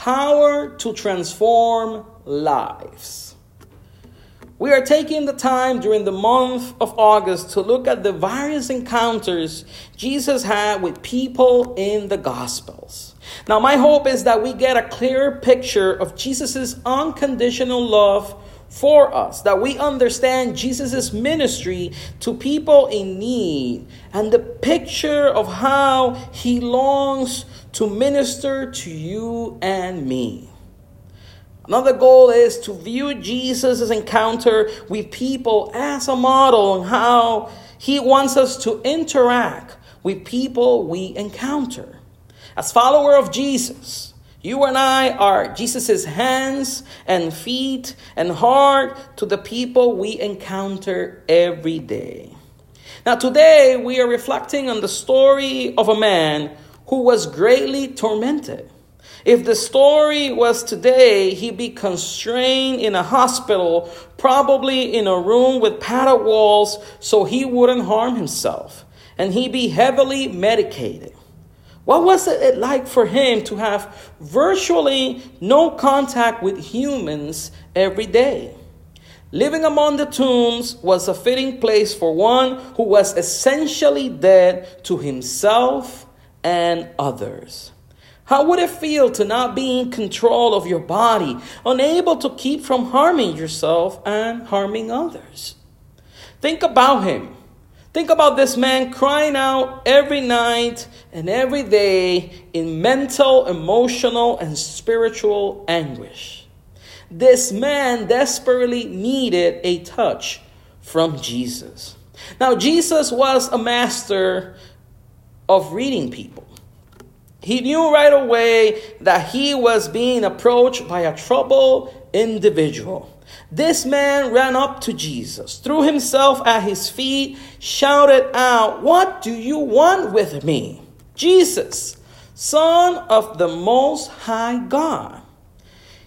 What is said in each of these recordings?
power to transform lives. We are taking the time during the month of August to look at the various encounters Jesus had with people in the Gospels. Now, my hope is that we get a clearer picture of Jesus' unconditional love for us, that we understand Jesus' ministry to people in need and the picture of how he longs to minister to you and me. Another goal is to view Jesus' encounter with people as a model on how he wants us to interact with people we encounter. As follower of Jesus, you and I are Jesus' hands and feet and heart to the people we encounter every day. Now, today we are reflecting on the story of a man who was greatly tormented. If the story was today, he'd be constrained in a hospital, probably in a room with padded walls, so he wouldn't harm himself. And he'd be heavily medicated. What was it like for him to have virtually no contact with humans every day? Living among the tombs was a fitting place for one who was essentially dead to himself and others. How would it feel to not be in control of your body, unable to keep from harming yourself and harming others? Think about him Think about this man crying out every night and every day in mental, emotional, and spiritual anguish. This man desperately needed a touch from Jesus. Now, Jesus was a master of reading people. He knew right away that he was being approached by a troubled individual. This man ran up to Jesus, threw himself at his feet, shouted out, What do you want with me? Jesus, Son of the Most High God.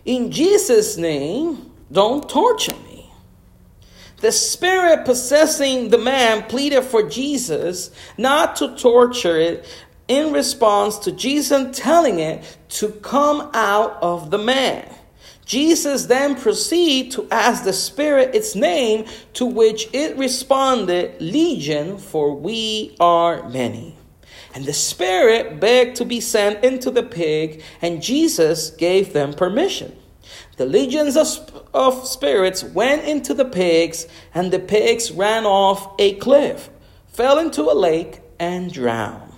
In Jesus' name, don't torture me. The spirit possessing the man pleaded for Jesus not to torture it in response to Jesus telling it to come out of the man. Jesus then proceeded to ask the Spirit its name, to which it responded, Legion, for we are many. And the Spirit begged to be sent into the pig, and Jesus gave them permission. The legions of, of spirits went into the pigs, and the pigs ran off a cliff, fell into a lake, and drowned.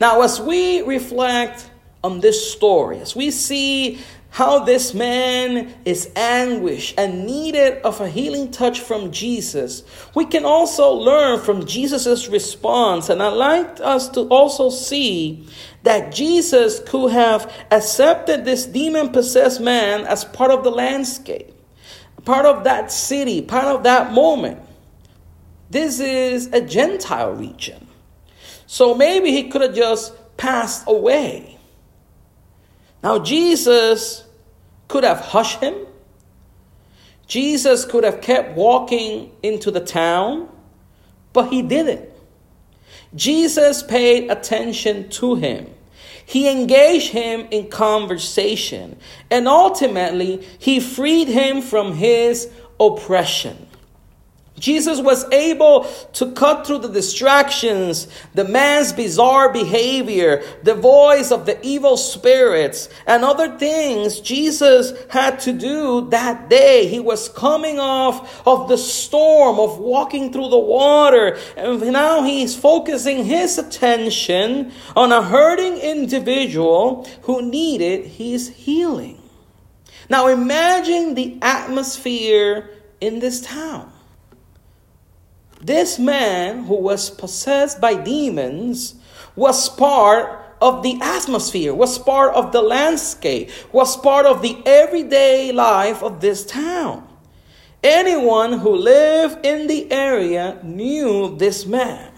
Now, as we reflect on this story, as we see how this man is anguished and needed of a healing touch from Jesus. We can also learn from Jesus' response, and I'd like us to also see that Jesus could have accepted this demon possessed man as part of the landscape, part of that city, part of that moment. This is a Gentile region. So maybe he could have just passed away. Now, Jesus could have hushed him. Jesus could have kept walking into the town, but he didn't. Jesus paid attention to him. He engaged him in conversation, and ultimately, he freed him from his oppression. Jesus was able to cut through the distractions, the man's bizarre behavior, the voice of the evil spirits, and other things Jesus had to do that day. He was coming off of the storm of walking through the water, and now he's focusing his attention on a hurting individual who needed his healing. Now imagine the atmosphere in this town. This man who was possessed by demons was part of the atmosphere, was part of the landscape, was part of the everyday life of this town. Anyone who lived in the area knew this man.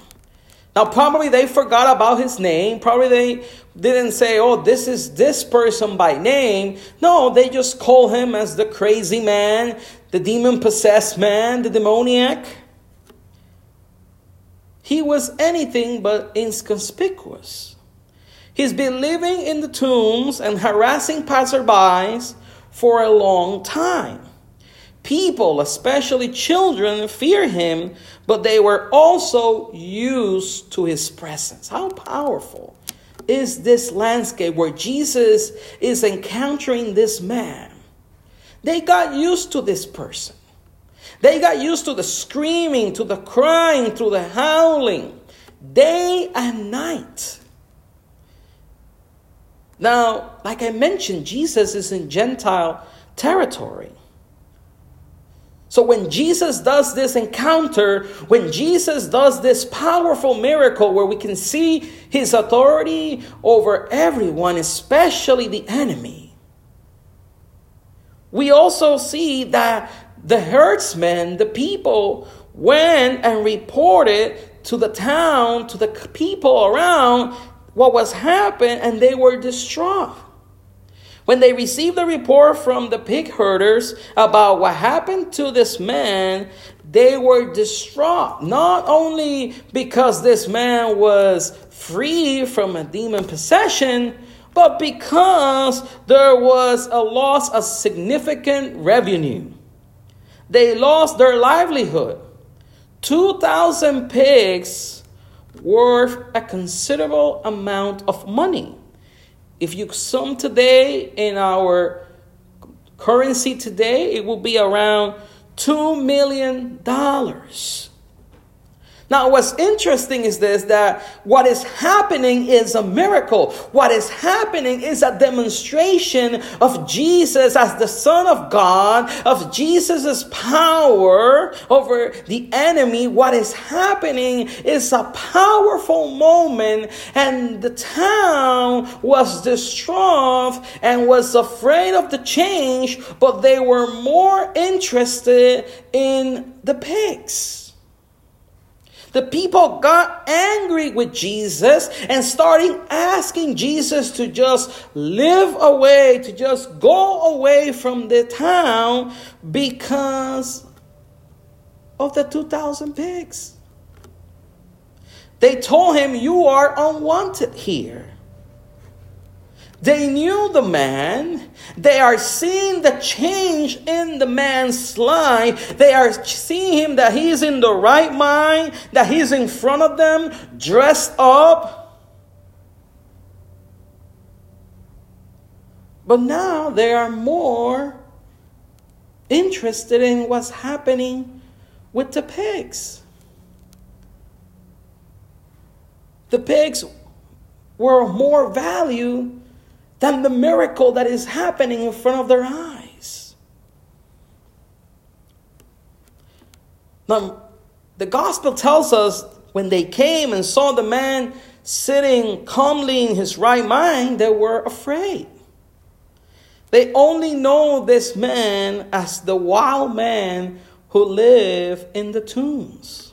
Now, probably they forgot about his name. Probably they didn't say, oh, this is this person by name. No, they just call him as the crazy man, the demon possessed man, the demoniac. He was anything but inconspicuous. He's been living in the tombs and harassing passerbys for a long time. People, especially children, fear him, but they were also used to his presence. How powerful is this landscape where Jesus is encountering this man? They got used to this person. They got used to the screaming, to the crying, to the howling, day and night. Now, like I mentioned, Jesus is in Gentile territory. So when Jesus does this encounter, when Jesus does this powerful miracle where we can see his authority over everyone, especially the enemy, we also see that the herdsmen, the people, went and reported to the town, to the people around what was happening, and they were distraught. When they received the report from the pig herders about what happened to this man, they were distraught. Not only because this man was free from a demon possession, but because there was a loss of significant revenue. They lost their livelihood. 2,000 pigs worth a considerable amount of money. If you sum today in our currency today, it will be around $2 million. Now, what's interesting is this that what is happening is a miracle. What is happening is a demonstration of Jesus as the Son of God, of Jesus' power over the enemy. What is happening is a powerful moment, and the town was distraught and was afraid of the change, but they were more interested in the pigs. The people got angry with Jesus and starting asking Jesus to just live away, to just go away from the town because of the 2,000 pigs. They told him, You are unwanted here. They knew the man. They are seeing the change in the man's life. They are seeing him that he's in the right mind, that he's in front of them, dressed up. But now they are more interested in what's happening with the pigs. The pigs were of more value than the miracle that is happening in front of their eyes. Now, the gospel tells us when they came and saw the man sitting calmly in his right mind, they were afraid. They only know this man as the wild man who lived in the tombs.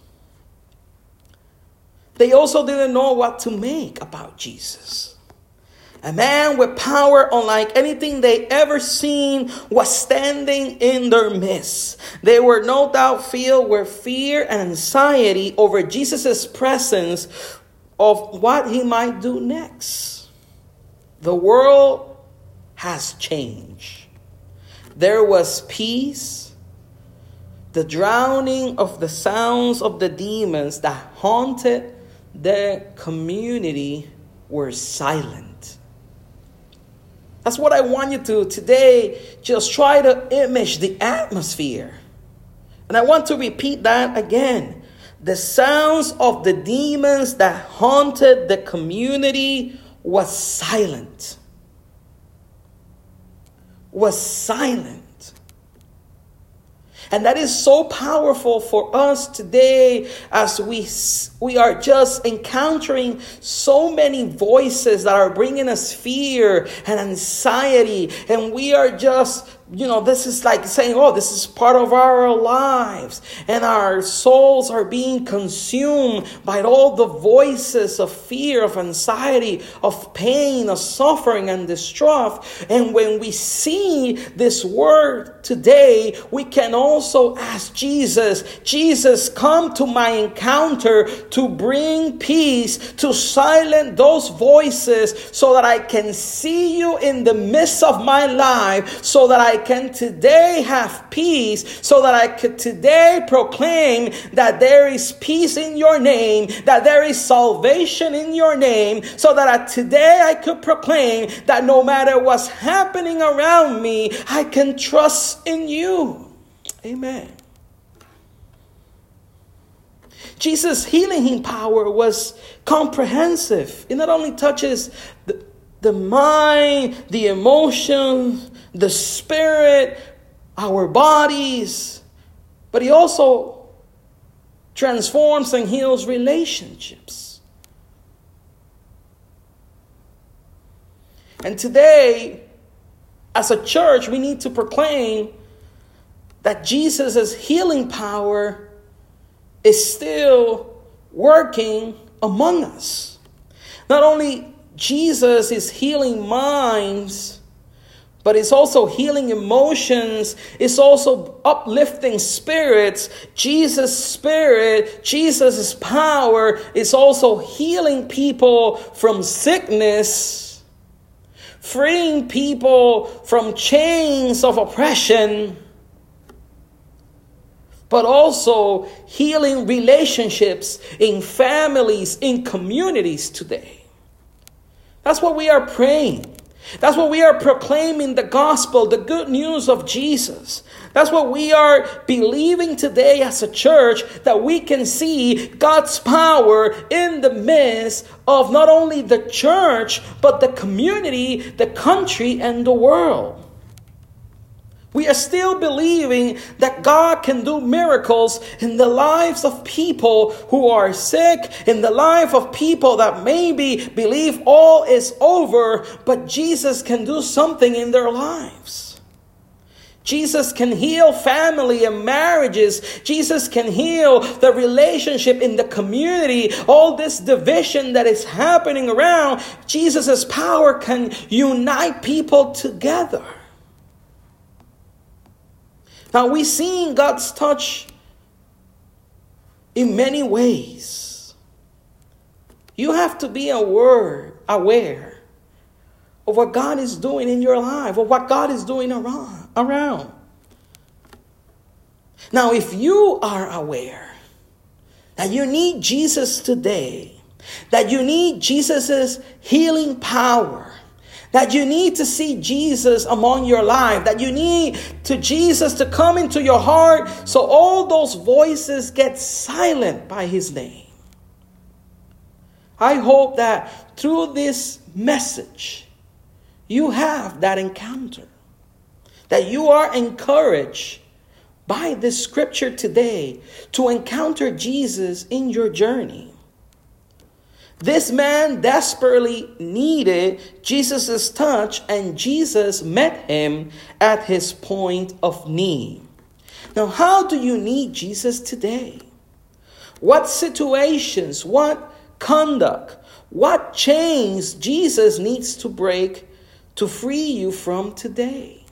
They also didn't know what to make about Jesus. A man with power unlike anything they ever seen was standing in their midst. They were no doubt filled with fear and anxiety over Jesus' presence of what he might do next. The world has changed. There was peace. The drowning of the sounds of the demons that haunted the community were silent. That's what I want you to today. Just try to image the atmosphere. And I want to repeat that again. The sounds of the demons that haunted the community was silent. Was silent. And that is so powerful for us today as we, we are just encountering so many voices that are bringing us fear and anxiety. And we are just you know, this is like saying, oh, this is part of our lives. And our souls are being consumed by all the voices of fear, of anxiety, of pain, of suffering, and distress. And when we see this word today, we can also ask Jesus, Jesus, come to my encounter to bring peace, to silence those voices so that I can see you in the midst of my life, so that I can today have peace, so that I could today proclaim that there is peace in your name, that there is salvation in your name, so that I, today I could proclaim that no matter what's happening around me, I can trust in you. Amen. Jesus' healing power was comprehensive. It not only touches the, the mind, the emotions, the spirit, our bodies, but he also transforms and heals relationships. And today, as a church, we need to proclaim that Jesus' healing power is still working among us. Not only Jesus is healing minds, but it's also healing emotions. It's also uplifting spirits. Jesus' spirit, Jesus' power is also healing people from sickness, freeing people from chains of oppression, but also healing relationships in families, in communities today. That's what we are praying. That's what we are proclaiming the gospel, the good news of Jesus. That's what we are believing today as a church that we can see God's power in the midst of not only the church, but the community, the country, and the world. We are still believing that God can do miracles in the lives of people who are sick, in the life of people that maybe believe all is over, but Jesus can do something in their lives. Jesus can heal family and marriages. Jesus can heal the relationship in the community. All this division that is happening around, Jesus' power can unite people together. Now we see God's touch in many ways. You have to be aware, aware of what God is doing in your life, of what God is doing around. around. Now, if you are aware that you need Jesus today, that you need Jesus' healing power, that you need to see Jesus among your life, that you need to Jesus to come into your heart so all those voices get silent by his name. I hope that through this message, you have that encounter, that you are encouraged by this scripture today to encounter Jesus in your journey. This man desperately needed Jesus' touch, and Jesus met him at his point of need. Now, how do you need Jesus today? What situations, what conduct, what chains Jesus needs to break to free you from today?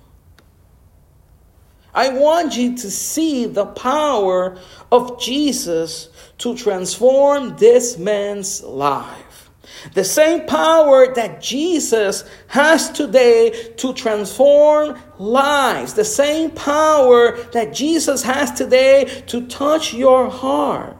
I want you to see the power of Jesus to transform this man's life. The same power that Jesus has today to transform lives. The same power that Jesus has today to touch your heart.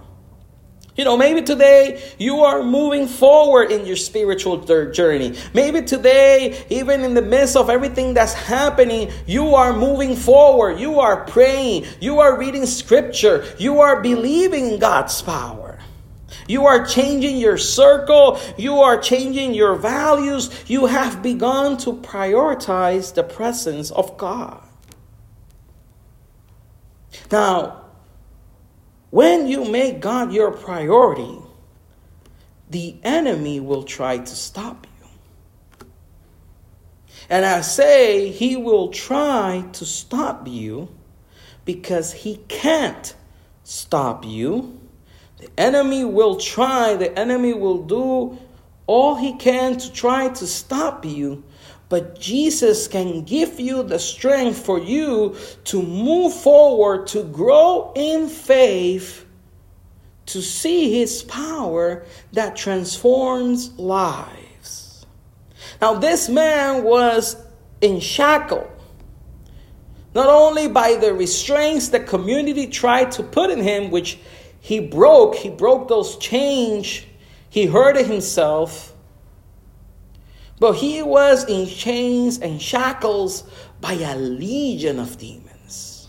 You know, maybe today you are moving forward in your spiritual journey. Maybe today, even in the midst of everything that's happening, you are moving forward. You are praying. You are reading scripture. You are believing in God's power. You are changing your circle. You are changing your values. You have begun to prioritize the presence of God. Now, when you make God your priority, the enemy will try to stop you. And I say he will try to stop you because he can't stop you. The enemy will try, the enemy will do all he can to try to stop you. But Jesus can give you the strength for you to move forward, to grow in faith, to see his power that transforms lives. Now, this man was in shackle not only by the restraints the community tried to put in him, which he broke, he broke those chains, he hurted himself, but he was in chains and shackles by a legion of demons.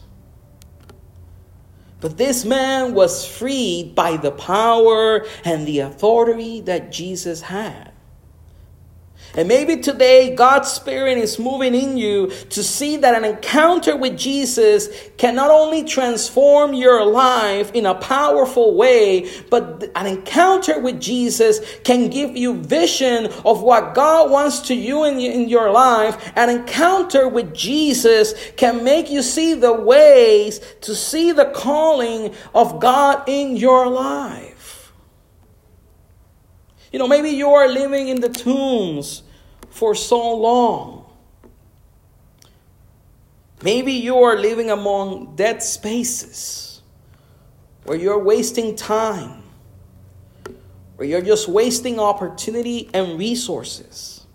But this man was freed by the power and the authority that Jesus had. And maybe today God's Spirit is moving in you to see that an encounter with Jesus can not only transform your life in a powerful way, but an encounter with Jesus can give you vision of what God wants to you in, in your life. An encounter with Jesus can make you see the ways to see the calling of God in your life. You know, maybe you are living in the tombs for so long. Maybe you are living among dead spaces where you're wasting time, where you're just wasting opportunity and resources,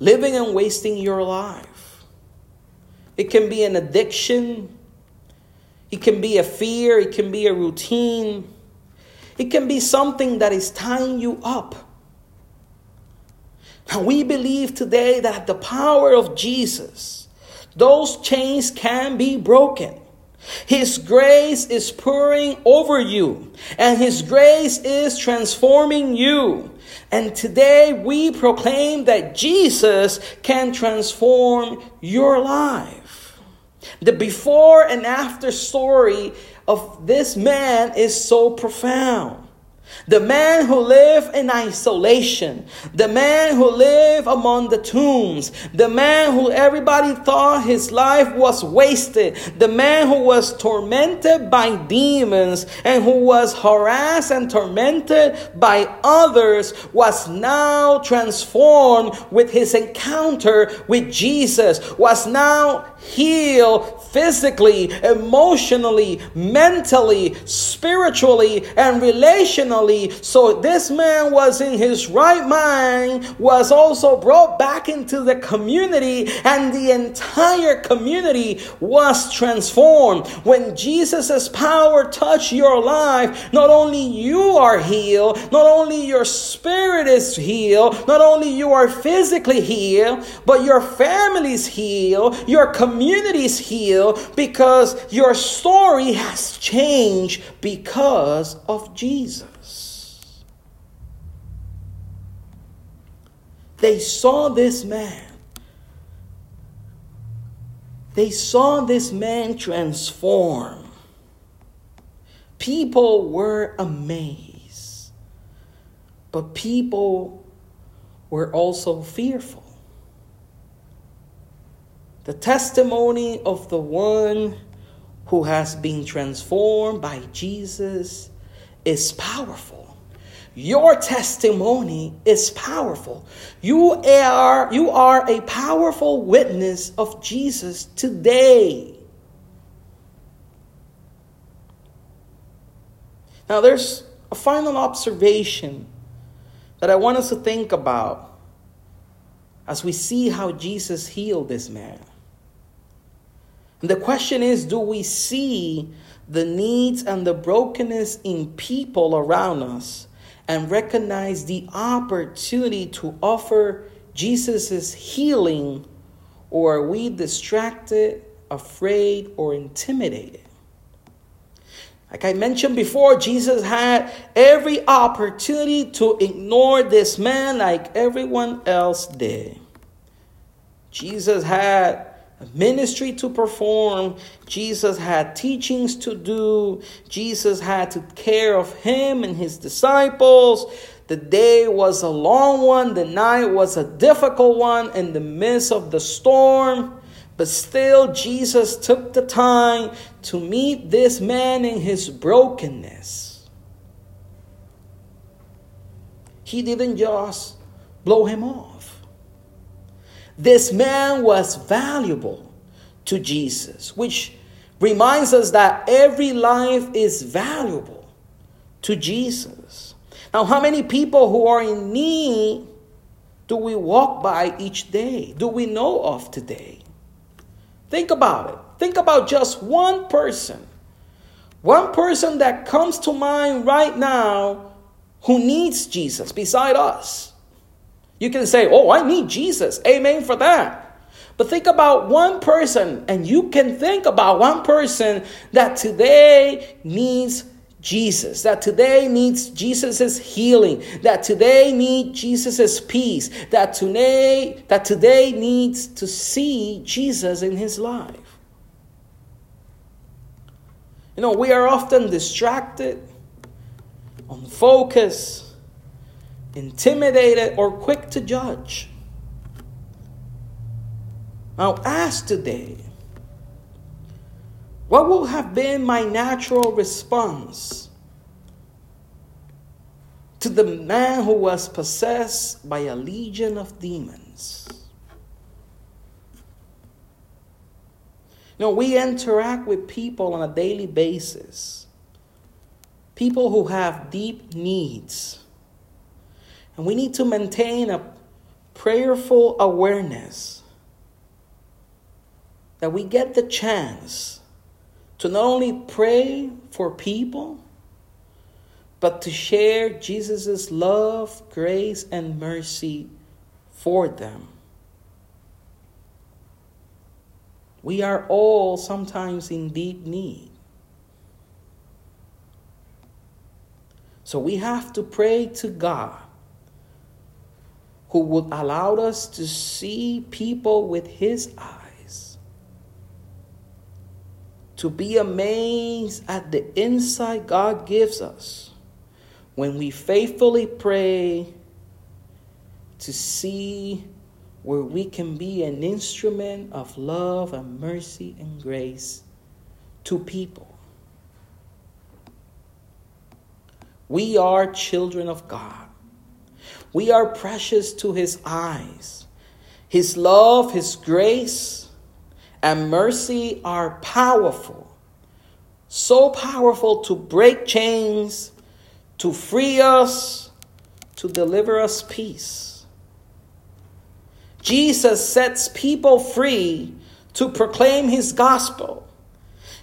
living and wasting your life. It can be an addiction, it can be a fear, it can be a routine. It can be something that is tying you up. And we believe today that the power of Jesus, those chains can be broken. His grace is pouring over you, and His grace is transforming you. And today we proclaim that Jesus can transform your life. The before and after story of this man is so profound. The man who lived in isolation, the man who lived among the tombs, the man who everybody thought his life was wasted, the man who was tormented by demons and who was harassed and tormented by others was now transformed with his encounter with Jesus, was now healed physically, emotionally, mentally, spiritually, and relationally. So this man was in his right mind, was also brought back into the community, and the entire community was transformed. When Jesus' power touched your life, not only you are healed, not only your spirit is healed, not only you are physically healed, but your family is healed, your community is healed because your story has changed because of Jesus. They saw this man. They saw this man transform. People were amazed, but people were also fearful. The testimony of the one who has been transformed by Jesus is powerful. Your testimony is powerful. You are, you are a powerful witness of Jesus today. Now, there's a final observation that I want us to think about as we see how Jesus healed this man. The question is do we see the needs and the brokenness in people around us and recognize the opportunity to offer Jesus' healing, or are we distracted, afraid, or intimidated? Like I mentioned before, Jesus had every opportunity to ignore this man like everyone else did. Jesus had ministry to perform. Jesus had teachings to do. Jesus had to care of him and his disciples. The day was a long one, the night was a difficult one in the midst of the storm. But still, Jesus took the time to meet this man in his brokenness. He didn't just blow him off. This man was valuable to Jesus, which reminds us that every life is valuable to Jesus. Now, how many people who are in need do we walk by each day? Do we know of today? Think about it. Think about just one person. One person that comes to mind right now who needs Jesus beside us. You can say, Oh, I need Jesus. Amen for that. But think about one person, and you can think about one person that today needs Jesus, that today needs Jesus' healing, that today needs Jesus' peace, that today, that today needs to see Jesus in his life. You know, we are often distracted, unfocused, intimidated, or quick to judge. Now, ask today what would have been my natural response to the man who was possessed by a legion of demons? Know, we interact with people on a daily basis, people who have deep needs. And we need to maintain a prayerful awareness that we get the chance to not only pray for people, but to share Jesus' love, grace, and mercy for them. We are all sometimes in deep need. So we have to pray to God who would allow us to see people with His eyes to be amazed at the insight God gives us when we faithfully pray to see where we can be an instrument of love and mercy and grace to people. We are children of God. We are precious to His eyes. His love, His grace, and mercy are powerful, so powerful to break chains, to free us, to deliver us peace. Jesus sets people free to proclaim his gospel.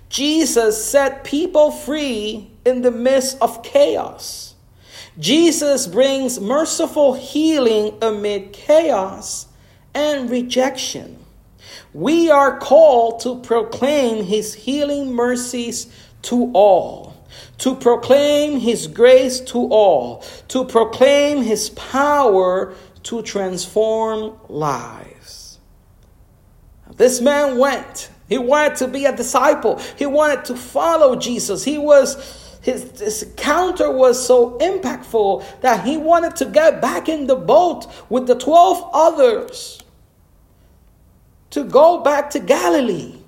Jesus set people free in the midst of chaos. Jesus brings merciful healing amid chaos and rejection. We are called to proclaim his healing mercies to all, to proclaim his grace to all, to proclaim his power to transform lives. This man went. He wanted to be a disciple. He wanted to follow Jesus. He was his, his encounter was so impactful that he wanted to get back in the boat with the 12 others to go back to Galilee.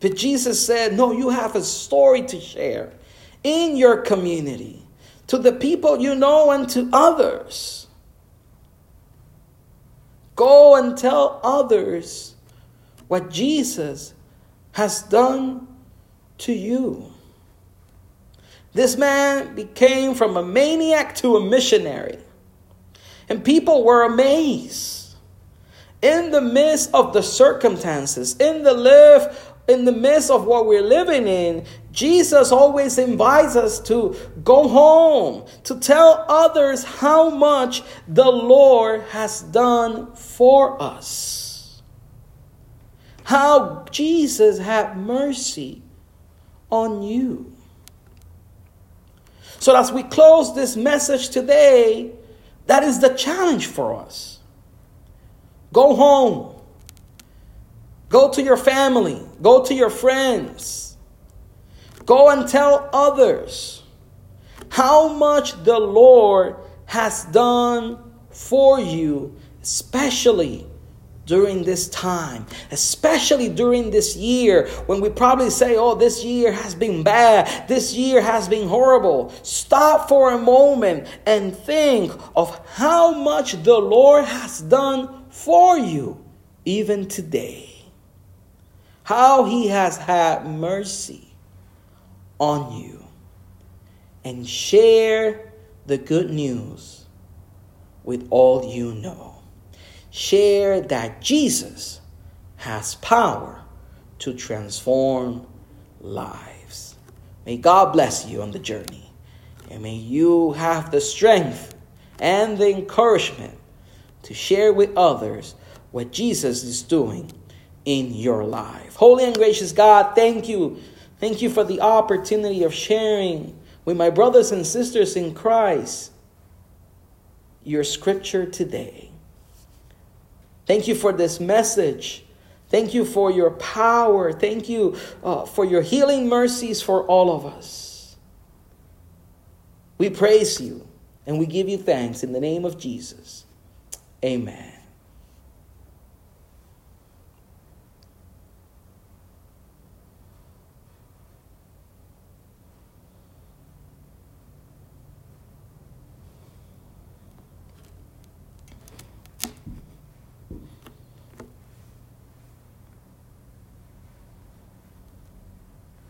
But Jesus said, No, you have a story to share in your community, to the people you know, and to others. Go and tell others what Jesus has done to you. This man became from a maniac to a missionary, and people were amazed in the midst of the circumstances, in the live in the midst of what we're living in, Jesus always invites us to go home, to tell others how much the Lord has done for us. How Jesus had mercy on you. So, as we close this message today, that is the challenge for us. Go home. Go to your family. Go to your friends. Go and tell others how much the Lord has done for you, especially during this time, especially during this year when we probably say, Oh, this year has been bad, this year has been horrible. Stop for a moment and think of how much the Lord has done for you, even today. How He has had mercy on you. And share the good news with all you know share that Jesus has power to transform lives. May God bless you on the journey, and may you have the strength and the encouragement to share with others what Jesus is doing in your life. Holy and gracious God, thank you. Thank you for the opportunity of sharing with my brothers and sisters in Christ your scripture today. Thank you for this message. Thank you for your power. Thank you uh, for your healing mercies for all of us. We praise you and we give you thanks in the name of Jesus. Amen.